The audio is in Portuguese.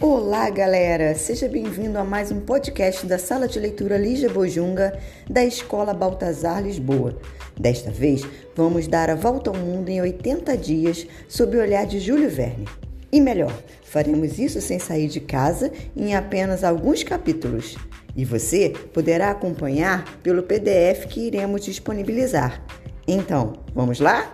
Olá, galera! Seja bem-vindo a mais um podcast da Sala de Leitura Lígia Bojunga da Escola Baltazar Lisboa. Desta vez, vamos dar a volta ao mundo em 80 dias sob o olhar de Júlio Verne. E melhor, faremos isso sem sair de casa em apenas alguns capítulos. E você poderá acompanhar pelo PDF que iremos disponibilizar. Então, vamos lá?